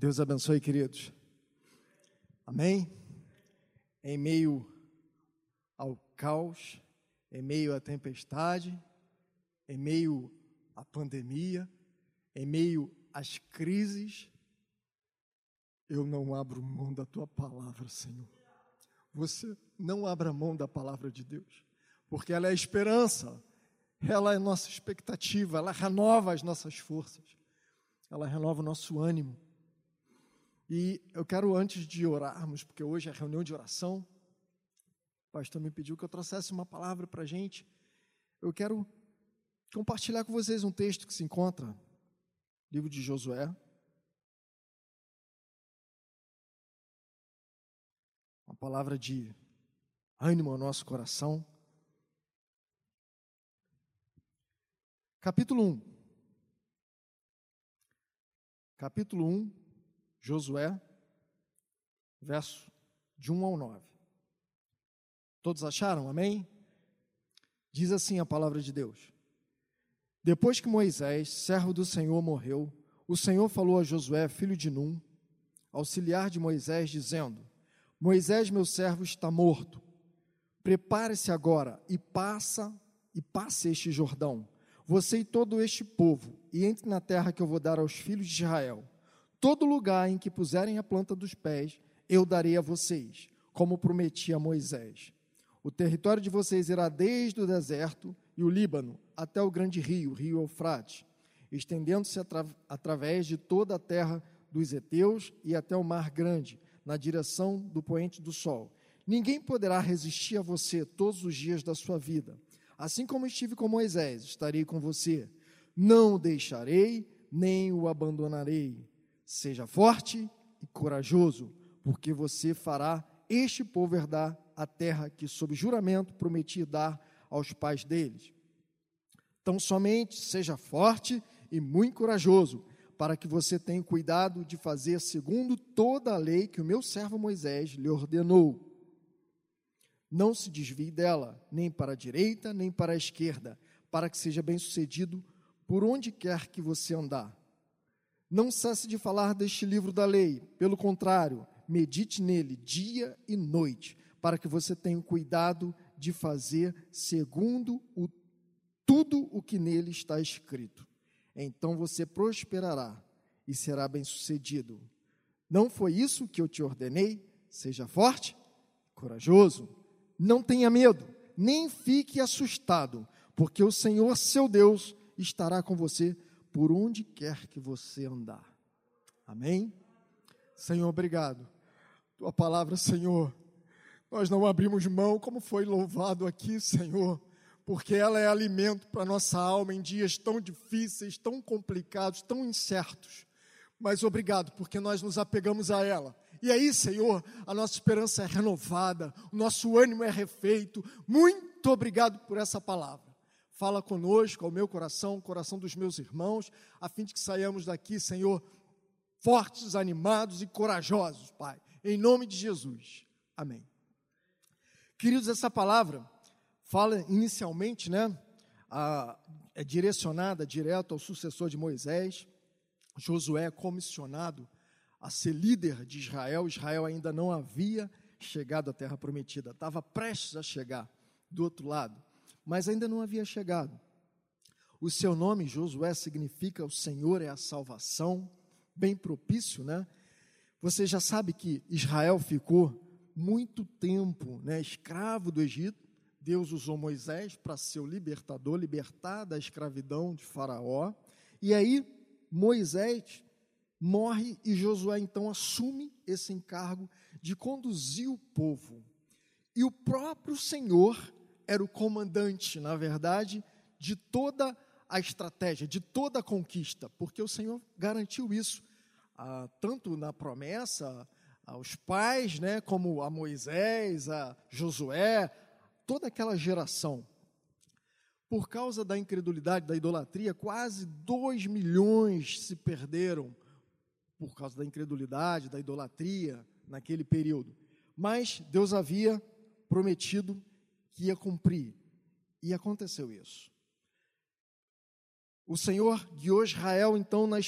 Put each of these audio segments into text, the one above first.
Deus abençoe, queridos. Amém? Em meio ao caos, em meio à tempestade, em meio à pandemia, em meio às crises, eu não abro mão da tua palavra, Senhor. Você não abra mão da palavra de Deus, porque ela é a esperança, ela é a nossa expectativa, ela renova as nossas forças, ela renova o nosso ânimo. E eu quero, antes de orarmos, porque hoje é reunião de oração, o pastor me pediu que eu trouxesse uma palavra para a gente. Eu quero compartilhar com vocês um texto que se encontra no livro de Josué. Uma palavra de ânimo ao nosso coração. Capítulo 1. Capítulo 1, Josué, verso de 1 ao 9. Todos acharam? Amém? Diz assim a palavra de Deus. Depois que Moisés, servo do Senhor, morreu, o Senhor falou a Josué, filho de Num, auxiliar de Moisés, dizendo: Moisés, meu servo, está morto. Prepare-se agora e passa e passe este Jordão, você e todo este povo, e entre na terra que eu vou dar aos filhos de Israel. Todo lugar em que puserem a planta dos pés, eu darei a vocês, como prometi a Moisés. O território de vocês irá desde o deserto e o Líbano até o grande rio, o rio Eufrate, estendendo-se atra através de toda a terra dos heteus e até o mar grande, na direção do poente do sol. Ninguém poderá resistir a você todos os dias da sua vida. Assim como estive com Moisés, estarei com você. Não o deixarei, nem o abandonarei. Seja forte e corajoso, porque você fará este povo herdar a terra que, sob juramento, prometi dar aos pais deles. Então, somente seja forte e muito corajoso, para que você tenha cuidado de fazer segundo toda a lei que o meu servo Moisés lhe ordenou. Não se desvie dela, nem para a direita, nem para a esquerda, para que seja bem-sucedido por onde quer que você andar. Não cesse de falar deste livro da lei, pelo contrário, medite nele dia e noite, para que você tenha cuidado de fazer segundo o, tudo o que nele está escrito. Então você prosperará e será bem-sucedido. Não foi isso que eu te ordenei? Seja forte, corajoso, não tenha medo, nem fique assustado, porque o Senhor, seu Deus, estará com você por onde quer que você andar. Amém? Senhor, obrigado. Tua palavra, Senhor, nós não abrimos mão, como foi louvado aqui, Senhor, porque ela é alimento para nossa alma em dias tão difíceis, tão complicados, tão incertos. Mas obrigado, porque nós nos apegamos a ela. E aí, Senhor, a nossa esperança é renovada, o nosso ânimo é refeito. Muito obrigado por essa palavra. Fala conosco, ao meu coração, ao coração dos meus irmãos, a fim de que saiamos daqui, Senhor, fortes, animados e corajosos, Pai. Em nome de Jesus. Amém. Queridos, essa palavra fala inicialmente, né? A, é direcionada direto ao sucessor de Moisés. Josué é comissionado a ser líder de Israel. Israel ainda não havia chegado à terra prometida, estava prestes a chegar do outro lado mas ainda não havia chegado. O seu nome, Josué, significa o Senhor é a salvação, bem propício, né? Você já sabe que Israel ficou muito tempo né, escravo do Egito. Deus usou Moisés para ser o libertador, libertar da escravidão de Faraó. E aí Moisés morre e Josué então assume esse encargo de conduzir o povo. E o próprio Senhor era o comandante, na verdade, de toda a estratégia, de toda a conquista, porque o Senhor garantiu isso, ah, tanto na promessa aos pais, né, como a Moisés, a Josué, toda aquela geração. Por causa da incredulidade, da idolatria, quase dois milhões se perderam por causa da incredulidade, da idolatria naquele período. Mas Deus havia prometido que ia cumprir. E aconteceu isso. O Senhor guiou Israel, então, na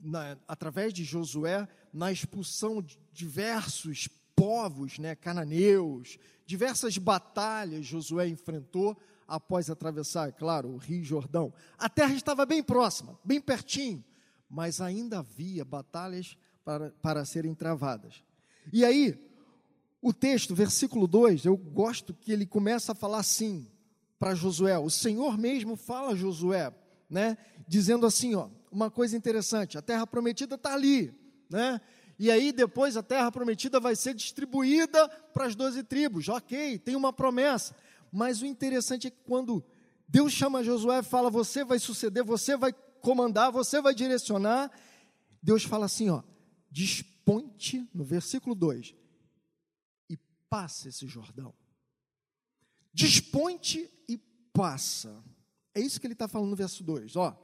na, através de Josué, na expulsão de diversos povos, né, cananeus, diversas batalhas Josué enfrentou após atravessar, é claro, o Rio Jordão. A terra estava bem próxima, bem pertinho, mas ainda havia batalhas para, para serem travadas. E aí, o texto, versículo 2, eu gosto que ele começa a falar assim para Josué. O Senhor mesmo fala a Josué, né? Dizendo assim, ó, uma coisa interessante, a terra prometida está ali, né? E aí depois a terra prometida vai ser distribuída para as doze tribos. Ok, tem uma promessa. Mas o interessante é que quando Deus chama Josué e fala, você vai suceder, você vai comandar, você vai direcionar, Deus fala assim, ó, desponte, no versículo 2, e passa esse Jordão. Desponte e passa. É isso que ele está falando no verso 2. Ó,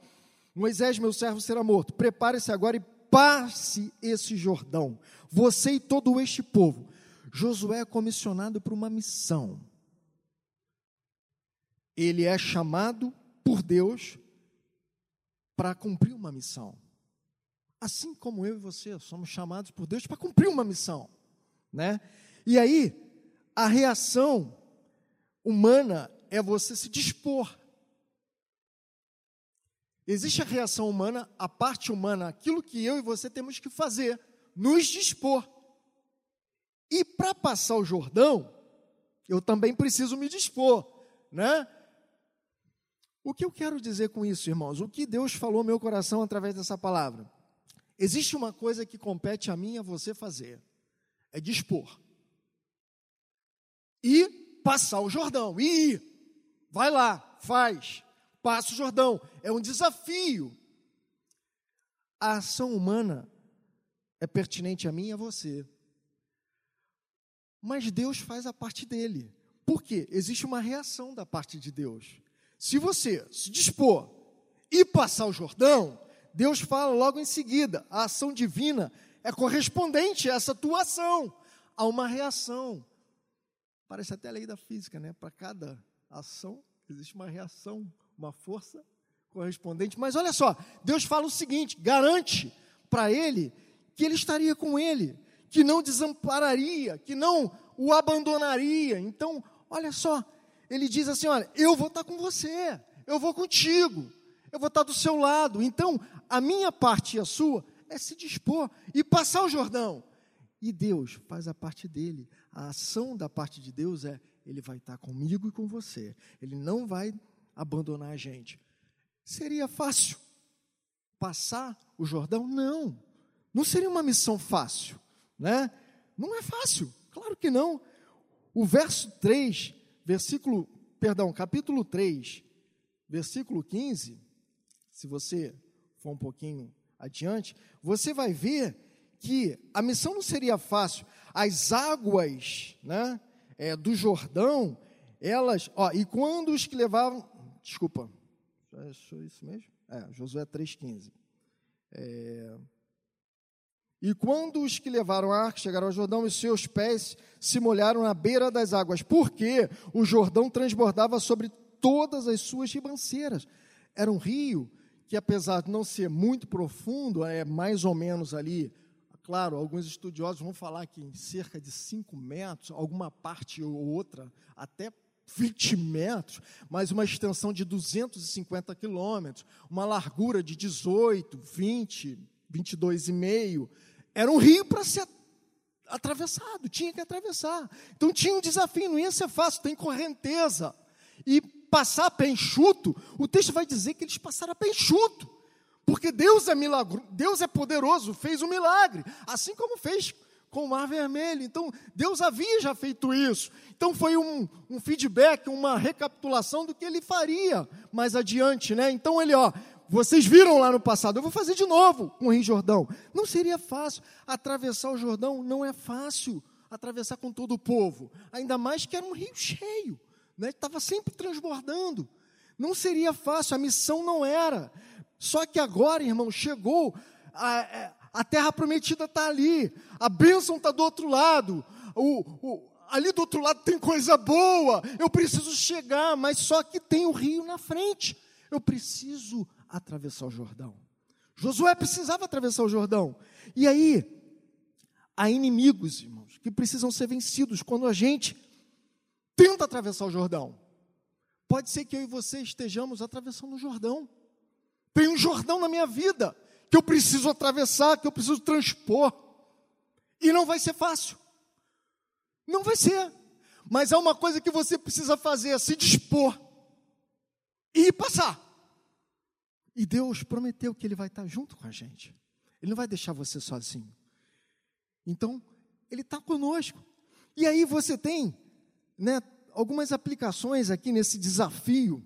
Moisés, meu servo, será morto. Prepare-se agora e passe esse Jordão. Você e todo este povo. Josué é comissionado para uma missão. Ele é chamado por Deus para cumprir uma missão. Assim como eu e você somos chamados por Deus para cumprir uma missão, né? E aí, a reação humana é você se dispor. Existe a reação humana, a parte humana, aquilo que eu e você temos que fazer, nos dispor. E para passar o Jordão, eu também preciso me dispor, né? O que eu quero dizer com isso, irmãos? O que Deus falou no meu coração através dessa palavra? Existe uma coisa que compete a mim e a você fazer: é dispor. E passar o Jordão. E ir. Vai lá, faz. Passa o Jordão. É um desafio. A ação humana é pertinente a mim e a você. Mas Deus faz a parte dele. Por quê? Existe uma reação da parte de Deus. Se você se dispor e passar o Jordão, Deus fala logo em seguida, a ação divina é correspondente a essa tua ação. Há uma reação. Parece até a lei da física, né? Para cada ação existe uma reação, uma força correspondente. Mas olha só, Deus fala o seguinte: garante para ele que ele estaria com ele, que não desampararia, que não o abandonaria. Então, olha só, ele diz assim: olha, eu vou estar com você, eu vou contigo, eu vou estar do seu lado. Então, a minha parte e a sua é se dispor e passar o Jordão. E Deus faz a parte dele. A ação da parte de Deus é: Ele vai estar comigo e com você. Ele não vai abandonar a gente. Seria fácil passar o Jordão? Não. Não seria uma missão fácil, né? Não é fácil, claro que não. O verso 3, versículo, perdão, capítulo 3, versículo 15, se você for um pouquinho adiante, você vai ver que a missão não seria fácil. As águas né, é, do Jordão, elas. Ó, e quando os que levavam. Desculpa, achou isso mesmo? É, Josué 3,15. É, e quando os que levaram a arca chegaram ao Jordão, os seus pés se molharam na beira das águas, porque o Jordão transbordava sobre todas as suas ribanceiras. Era um rio que apesar de não ser muito profundo, é mais ou menos ali, claro, alguns estudiosos vão falar que em cerca de 5 metros, alguma parte ou outra, até 20 metros, mas uma extensão de 250 quilômetros, uma largura de 18, 20, 22,5. Era um rio para ser atravessado, tinha que atravessar. Então tinha um desafio, não ia ser fácil, tem correnteza. E passar a pé enxuto, o texto vai dizer que eles passaram a pé enxuto. Porque Deus é milagro, Deus é poderoso, fez um milagre, assim como fez com o Mar Vermelho. Então, Deus havia já feito isso. Então, foi um, um feedback, uma recapitulação do que ele faria mais adiante, né? Então, ele, ó, vocês viram lá no passado, eu vou fazer de novo com o Rio Jordão. Não seria fácil. Atravessar o Jordão não é fácil. Atravessar com todo o povo. Ainda mais que era um rio cheio né? estava sempre transbordando. Não seria fácil, a missão não era. Só que agora, irmão, chegou, a, é, a terra prometida está ali, a bênção está do outro lado, o, o, ali do outro lado tem coisa boa, eu preciso chegar, mas só que tem o rio na frente, eu preciso atravessar o Jordão. Josué precisava atravessar o Jordão. E aí, há inimigos, irmãos, que precisam ser vencidos quando a gente tenta atravessar o Jordão. Pode ser que eu e você estejamos atravessando o Jordão. Tem um Jordão na minha vida que eu preciso atravessar, que eu preciso transpor. E não vai ser fácil. Não vai ser. Mas há uma coisa que você precisa fazer, é se dispor e passar. E Deus prometeu que Ele vai estar junto com a gente. Ele não vai deixar você sozinho. Então, Ele está conosco. E aí você tem né, algumas aplicações aqui nesse desafio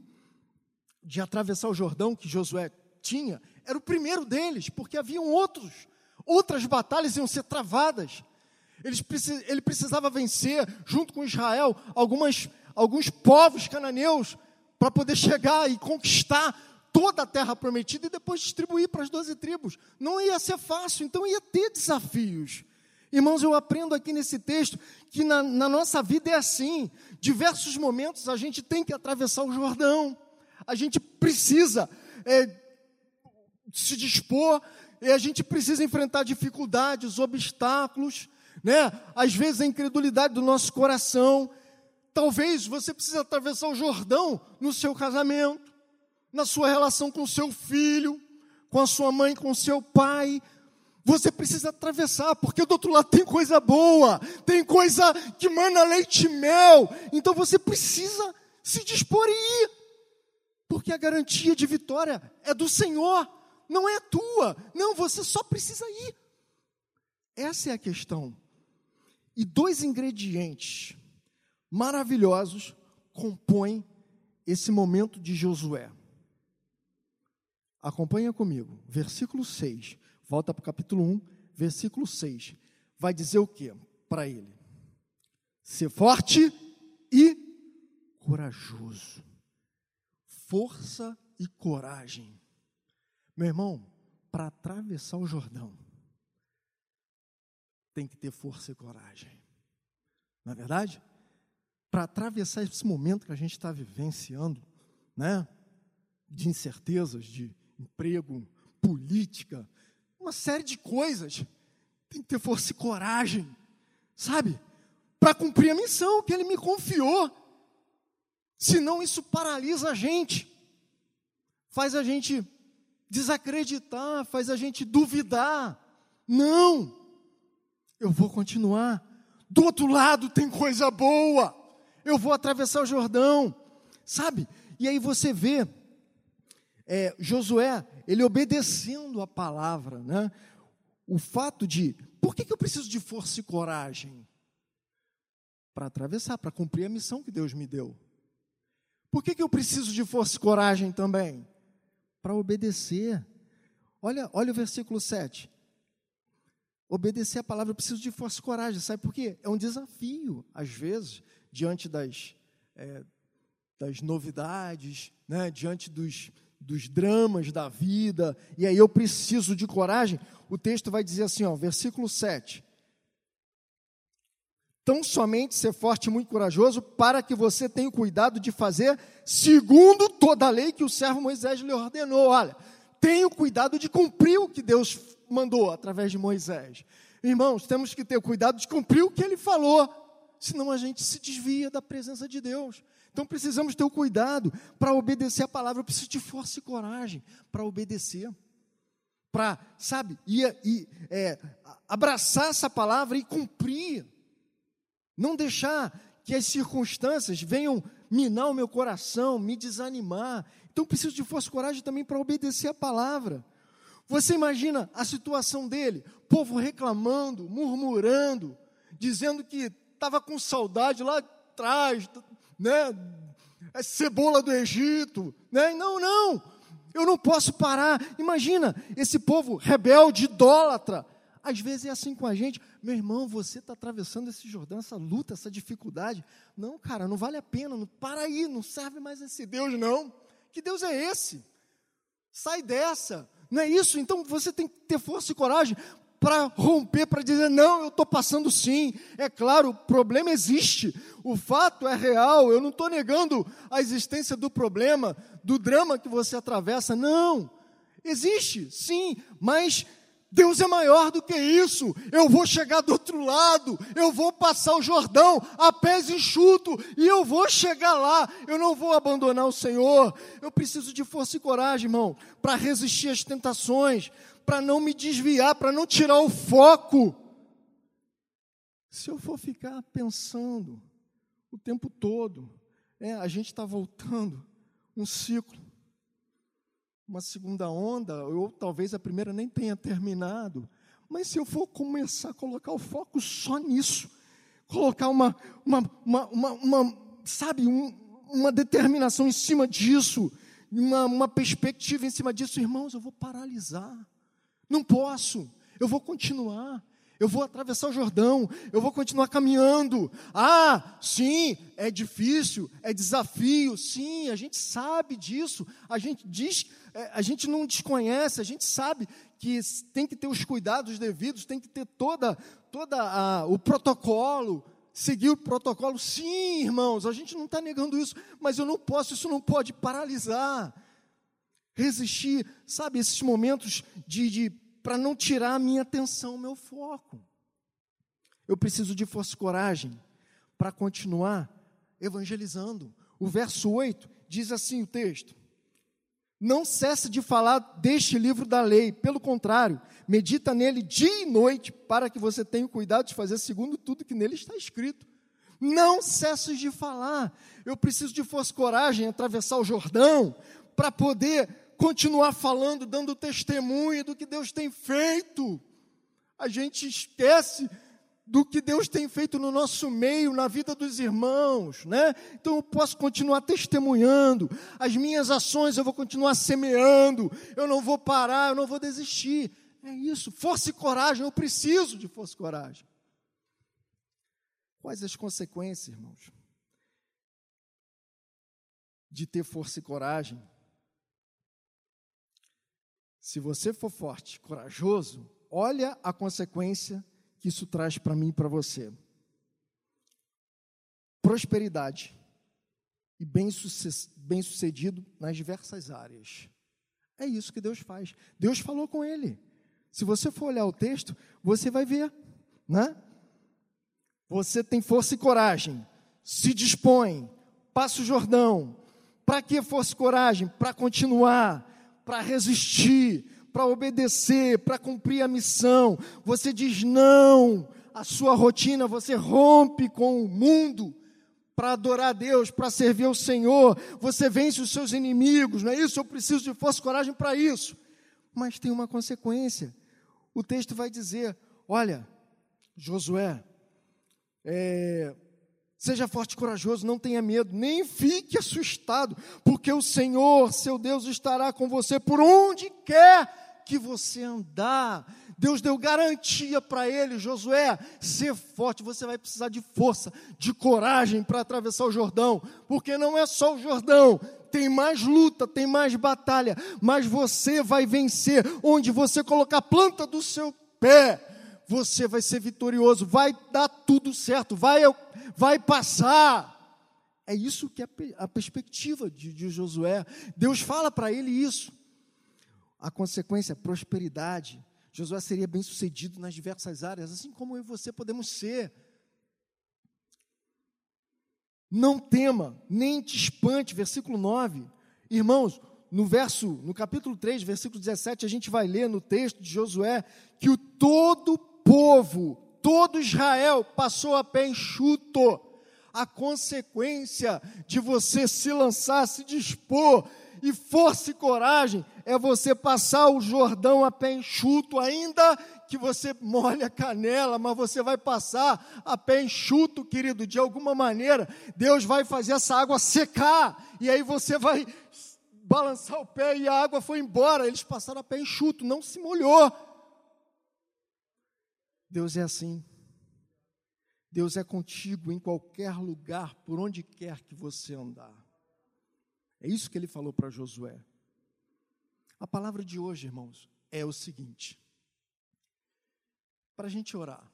de atravessar o Jordão que Josué tinha. Era o primeiro deles, porque haviam outros, outras batalhas iam ser travadas. ele precisava vencer, junto com Israel, algumas, alguns povos cananeus para poder chegar e conquistar toda a terra prometida e depois distribuir para as doze tribos. Não ia ser fácil, então ia ter desafios. Irmãos, eu aprendo aqui nesse texto que na, na nossa vida é assim. Diversos momentos a gente tem que atravessar o Jordão. A gente precisa é, se dispor, e a gente precisa enfrentar dificuldades, obstáculos, né? Às vezes a incredulidade do nosso coração. Talvez você precise atravessar o Jordão no seu casamento na sua relação com o seu filho, com a sua mãe, com o seu pai. Você precisa atravessar, porque do outro lado tem coisa boa, tem coisa que manda leite e mel. Então você precisa se dispor e ir, porque a garantia de vitória é do Senhor, não é tua. Não, você só precisa ir. Essa é a questão. E dois ingredientes maravilhosos compõem esse momento de Josué. Acompanha comigo, versículo 6. Volta para o capítulo 1, versículo 6. Vai dizer o que para ele? Ser forte e corajoso. Força e coragem. Meu irmão, para atravessar o Jordão, tem que ter força e coragem. Não é verdade? Para atravessar esse momento que a gente está vivenciando, né? De incertezas, de emprego, política, uma série de coisas. Tem que ter força e coragem, sabe? Para cumprir a missão que ele me confiou. Senão isso paralisa a gente, faz a gente desacreditar, faz a gente duvidar. Não, eu vou continuar. Do outro lado tem coisa boa. Eu vou atravessar o Jordão, sabe? E aí você vê é, Josué, ele obedecendo a palavra, né? O fato de, por que, que eu preciso de força e coragem? Para atravessar, para cumprir a missão que Deus me deu. Por que, que eu preciso de força e coragem também? Para obedecer. Olha, olha o versículo 7. Obedecer a palavra, eu preciso de força e coragem. Sabe por quê? É um desafio, às vezes, diante das, é, das novidades, né, diante dos, dos dramas da vida, e aí eu preciso de coragem, o texto vai dizer assim, ó, versículo 7. Tão somente ser forte e muito corajoso, para que você tenha o cuidado de fazer segundo toda a lei que o servo Moisés lhe ordenou. Olha, tenha o cuidado de cumprir o que Deus mandou através de Moisés. Irmãos, temos que ter cuidado de cumprir o que ele falou, senão a gente se desvia da presença de Deus. Então precisamos ter o cuidado para obedecer a palavra. Eu preciso de força e coragem para obedecer. Para, sabe, ir, ir, é, abraçar essa palavra e cumprir. Não deixar que as circunstâncias venham minar o meu coração, me desanimar. Então preciso de força e coragem também para obedecer a palavra. Você imagina a situação dele, povo reclamando, murmurando, dizendo que estava com saudade lá atrás, né? Cebola do Egito, né? Não, não. Eu não posso parar. Imagina esse povo rebelde, idólatra. Às vezes é assim com a gente. Meu irmão, você está atravessando esse Jordão, essa luta, essa dificuldade. Não, cara, não vale a pena. Não, para aí, não serve mais esse Deus, não. Que Deus é esse? Sai dessa. Não é isso? Então você tem que ter força e coragem para romper, para dizer: não, eu estou passando sim. É claro, o problema existe, o fato é real, eu não estou negando a existência do problema, do drama que você atravessa, não. Existe, sim, mas Deus é maior do que isso. Eu vou chegar do outro lado, eu vou passar o Jordão a pés enxuto e eu vou chegar lá. Eu não vou abandonar o Senhor. Eu preciso de força e coragem, irmão, para resistir às tentações, para não me desviar, para não tirar o foco. Se eu for ficar pensando o tempo todo, é, a gente está voltando um ciclo uma segunda onda, ou talvez a primeira nem tenha terminado. Mas se eu for começar a colocar o foco só nisso, colocar uma, uma, uma, uma, uma sabe, um, uma determinação em cima disso, uma, uma perspectiva em cima disso, irmãos, eu vou paralisar. Não posso, eu vou continuar eu vou atravessar o Jordão, eu vou continuar caminhando. Ah, sim, é difícil, é desafio, sim, a gente sabe disso, a gente diz, é, a gente não desconhece, a gente sabe que tem que ter os cuidados devidos, tem que ter toda, toda a, o protocolo, seguir o protocolo. Sim, irmãos, a gente não está negando isso, mas eu não posso, isso não pode paralisar. Resistir, sabe, esses momentos de, de para não tirar a minha atenção, o meu foco. Eu preciso de força e coragem para continuar evangelizando. O verso 8 diz assim o texto: Não cesse de falar deste livro da lei, pelo contrário, medita nele dia e noite, para que você tenha cuidado de fazer segundo tudo que nele está escrito. Não cesse de falar. Eu preciso de força e coragem atravessar o Jordão para poder continuar falando, dando testemunho do que Deus tem feito. A gente esquece do que Deus tem feito no nosso meio, na vida dos irmãos, né? Então eu posso continuar testemunhando, as minhas ações eu vou continuar semeando, eu não vou parar, eu não vou desistir. É isso, força e coragem, eu preciso de força e coragem. Quais as consequências, irmãos, de ter força e coragem? Se você for forte, corajoso, olha a consequência que isso traz para mim e para você. Prosperidade e bem-sucedido nas diversas áreas. É isso que Deus faz. Deus falou com ele. Se você for olhar o texto, você vai ver, né? Você tem força e coragem, se dispõe, passa o Jordão. Para que força e coragem? Para continuar, para resistir, para obedecer, para cumprir a missão. Você diz não à sua rotina, você rompe com o mundo para adorar a Deus, para servir ao Senhor. Você vence os seus inimigos, não é isso? Eu preciso de força e coragem para isso. Mas tem uma consequência. O texto vai dizer: olha, Josué, é, Seja forte e corajoso, não tenha medo, nem fique assustado, porque o Senhor, seu Deus, estará com você por onde quer que você andar. Deus deu garantia para ele, Josué, ser forte, você vai precisar de força, de coragem para atravessar o Jordão, porque não é só o Jordão, tem mais luta, tem mais batalha, mas você vai vencer onde você colocar a planta do seu pé você vai ser vitorioso, vai dar tudo certo, vai, vai passar. É isso que é a perspectiva de, de Josué. Deus fala para ele isso. A consequência é prosperidade. Josué seria bem sucedido nas diversas áreas, assim como eu e você podemos ser. Não tema, nem te espante, versículo 9. Irmãos, no verso, no capítulo 3, versículo 17, a gente vai ler no texto de Josué que o todo povo, todo Israel passou a pé enxuto. A consequência de você se lançar, se dispor, e força e coragem é você passar o Jordão a pé enxuto, ainda que você molhe a canela, mas você vai passar a pé enxuto, querido, de alguma maneira. Deus vai fazer essa água secar, e aí você vai balançar o pé e a água foi embora. Eles passaram a pé enxuto, não se molhou. Deus é assim. Deus é contigo em qualquer lugar, por onde quer que você andar. É isso que ele falou para Josué. A palavra de hoje, irmãos, é o seguinte: para a gente orar.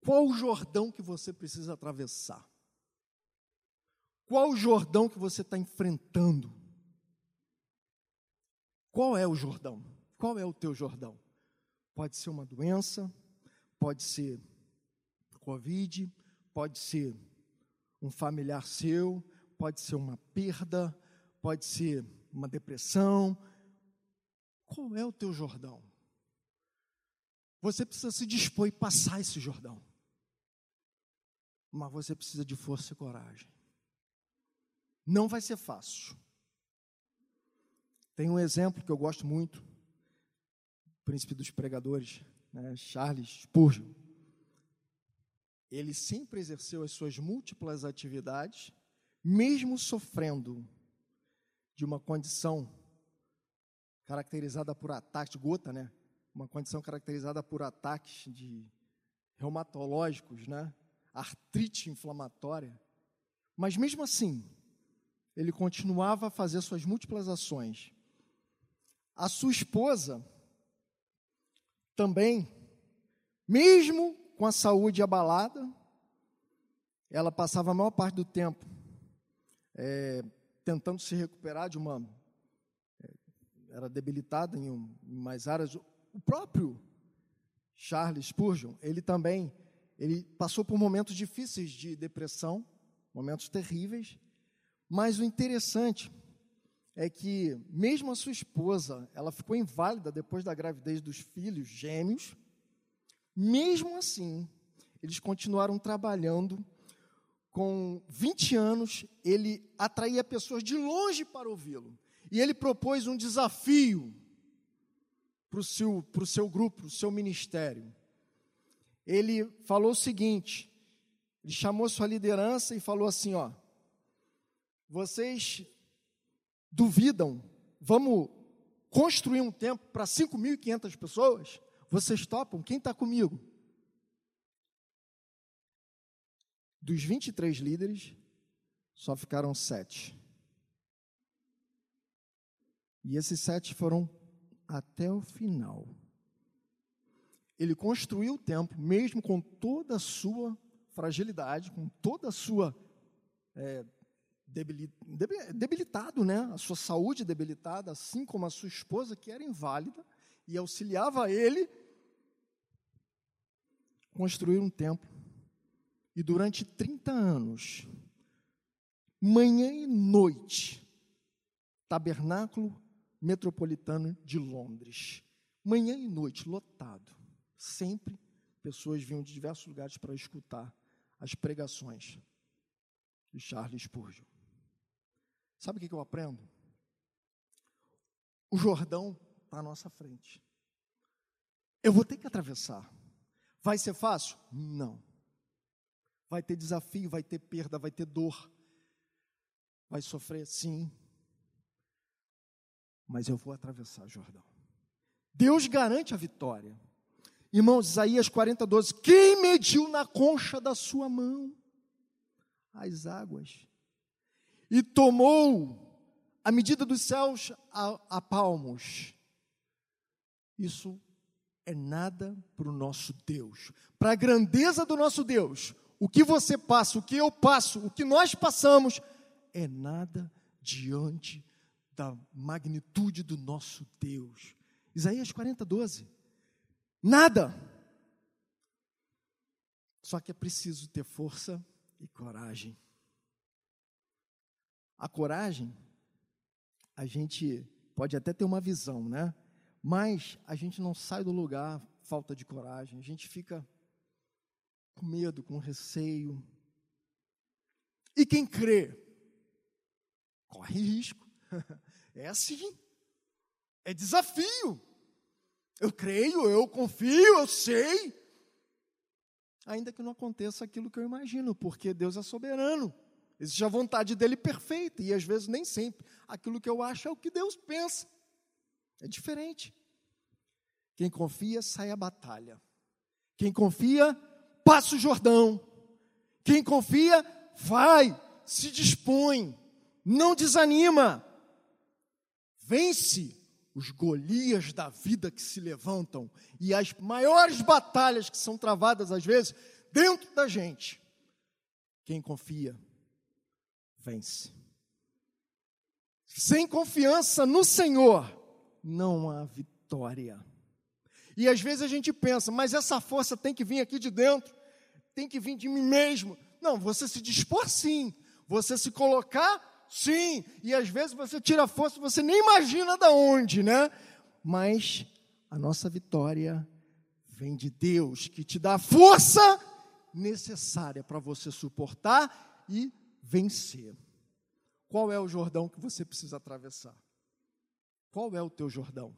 Qual o Jordão que você precisa atravessar? Qual o Jordão que você está enfrentando? Qual é o Jordão? Qual é o teu Jordão? Pode ser uma doença, pode ser Covid, pode ser um familiar seu, pode ser uma perda, pode ser uma depressão. Qual é o teu Jordão? Você precisa se dispor e passar esse Jordão. Mas você precisa de força e coragem. Não vai ser fácil. Tem um exemplo que eu gosto muito, príncipe dos pregadores, né, Charles Spurgeon. Ele sempre exerceu as suas múltiplas atividades, mesmo sofrendo de uma condição caracterizada por ataques gota, né? Uma condição caracterizada por ataques de reumatológicos, né? Artrite inflamatória. Mas mesmo assim, ele continuava a fazer suas múltiplas ações. A sua esposa também, mesmo com a saúde abalada, ela passava a maior parte do tempo é, tentando se recuperar de uma. É, era debilitada em, um, em mais áreas. O próprio Charles Spurgeon, ele também ele passou por momentos difíceis de depressão, momentos terríveis, mas o interessante é que mesmo a sua esposa, ela ficou inválida depois da gravidez dos filhos gêmeos. Mesmo assim, eles continuaram trabalhando. Com 20 anos, ele atraía pessoas de longe para ouvi-lo. E ele propôs um desafio para o seu, o seu grupo, para o seu ministério. Ele falou o seguinte: ele chamou sua liderança e falou assim: ó, vocês duvidam, vamos construir um templo para 5.500 pessoas? Vocês topam? Quem está comigo? Dos 23 líderes, só ficaram sete. E esses sete foram até o final. Ele construiu o templo, mesmo com toda a sua fragilidade, com toda a sua é, debilitado, né? A sua saúde debilitada, assim como a sua esposa, que era inválida, e auxiliava ele construir um templo. E durante 30 anos, manhã e noite, tabernáculo metropolitano de Londres. Manhã e noite, lotado. Sempre pessoas vinham de diversos lugares para escutar as pregações de Charles Spurgeon. Sabe o que eu aprendo? O Jordão está à nossa frente. Eu vou ter que atravessar. Vai ser fácil? Não. Vai ter desafio, vai ter perda, vai ter dor. Vai sofrer, sim. Mas eu vou atravessar o Jordão. Deus garante a vitória. Irmãos, Isaías 40, 12. Quem mediu na concha da sua mão as águas e tomou a medida dos céus a, a palmos. Isso é nada para o nosso Deus. Para a grandeza do nosso Deus, o que você passa, o que eu passo, o que nós passamos, é nada diante da magnitude do nosso Deus. Isaías 40, 12. Nada. Só que é preciso ter força e coragem. A coragem, a gente pode até ter uma visão, né? Mas a gente não sai do lugar falta de coragem, a gente fica com medo, com receio. E quem crê, corre risco. É assim. É desafio. Eu creio, eu confio, eu sei. Ainda que não aconteça aquilo que eu imagino, porque Deus é soberano. Existe a vontade dele perfeita, e às vezes nem sempre aquilo que eu acho é o que Deus pensa. É diferente. Quem confia, sai à batalha. Quem confia, passa o Jordão. Quem confia, vai, se dispõe, não desanima. Vence os Golias da vida que se levantam e as maiores batalhas que são travadas às vezes dentro da gente. Quem confia, vence. Sem confiança no Senhor, não há vitória. E às vezes a gente pensa, mas essa força tem que vir aqui de dentro, tem que vir de mim mesmo. Não, você se dispor sim, você se colocar sim, e às vezes você tira a força, você nem imagina da onde, né? Mas a nossa vitória vem de Deus, que te dá a força necessária para você suportar e vencer. Qual é o Jordão que você precisa atravessar? Qual é o teu Jordão?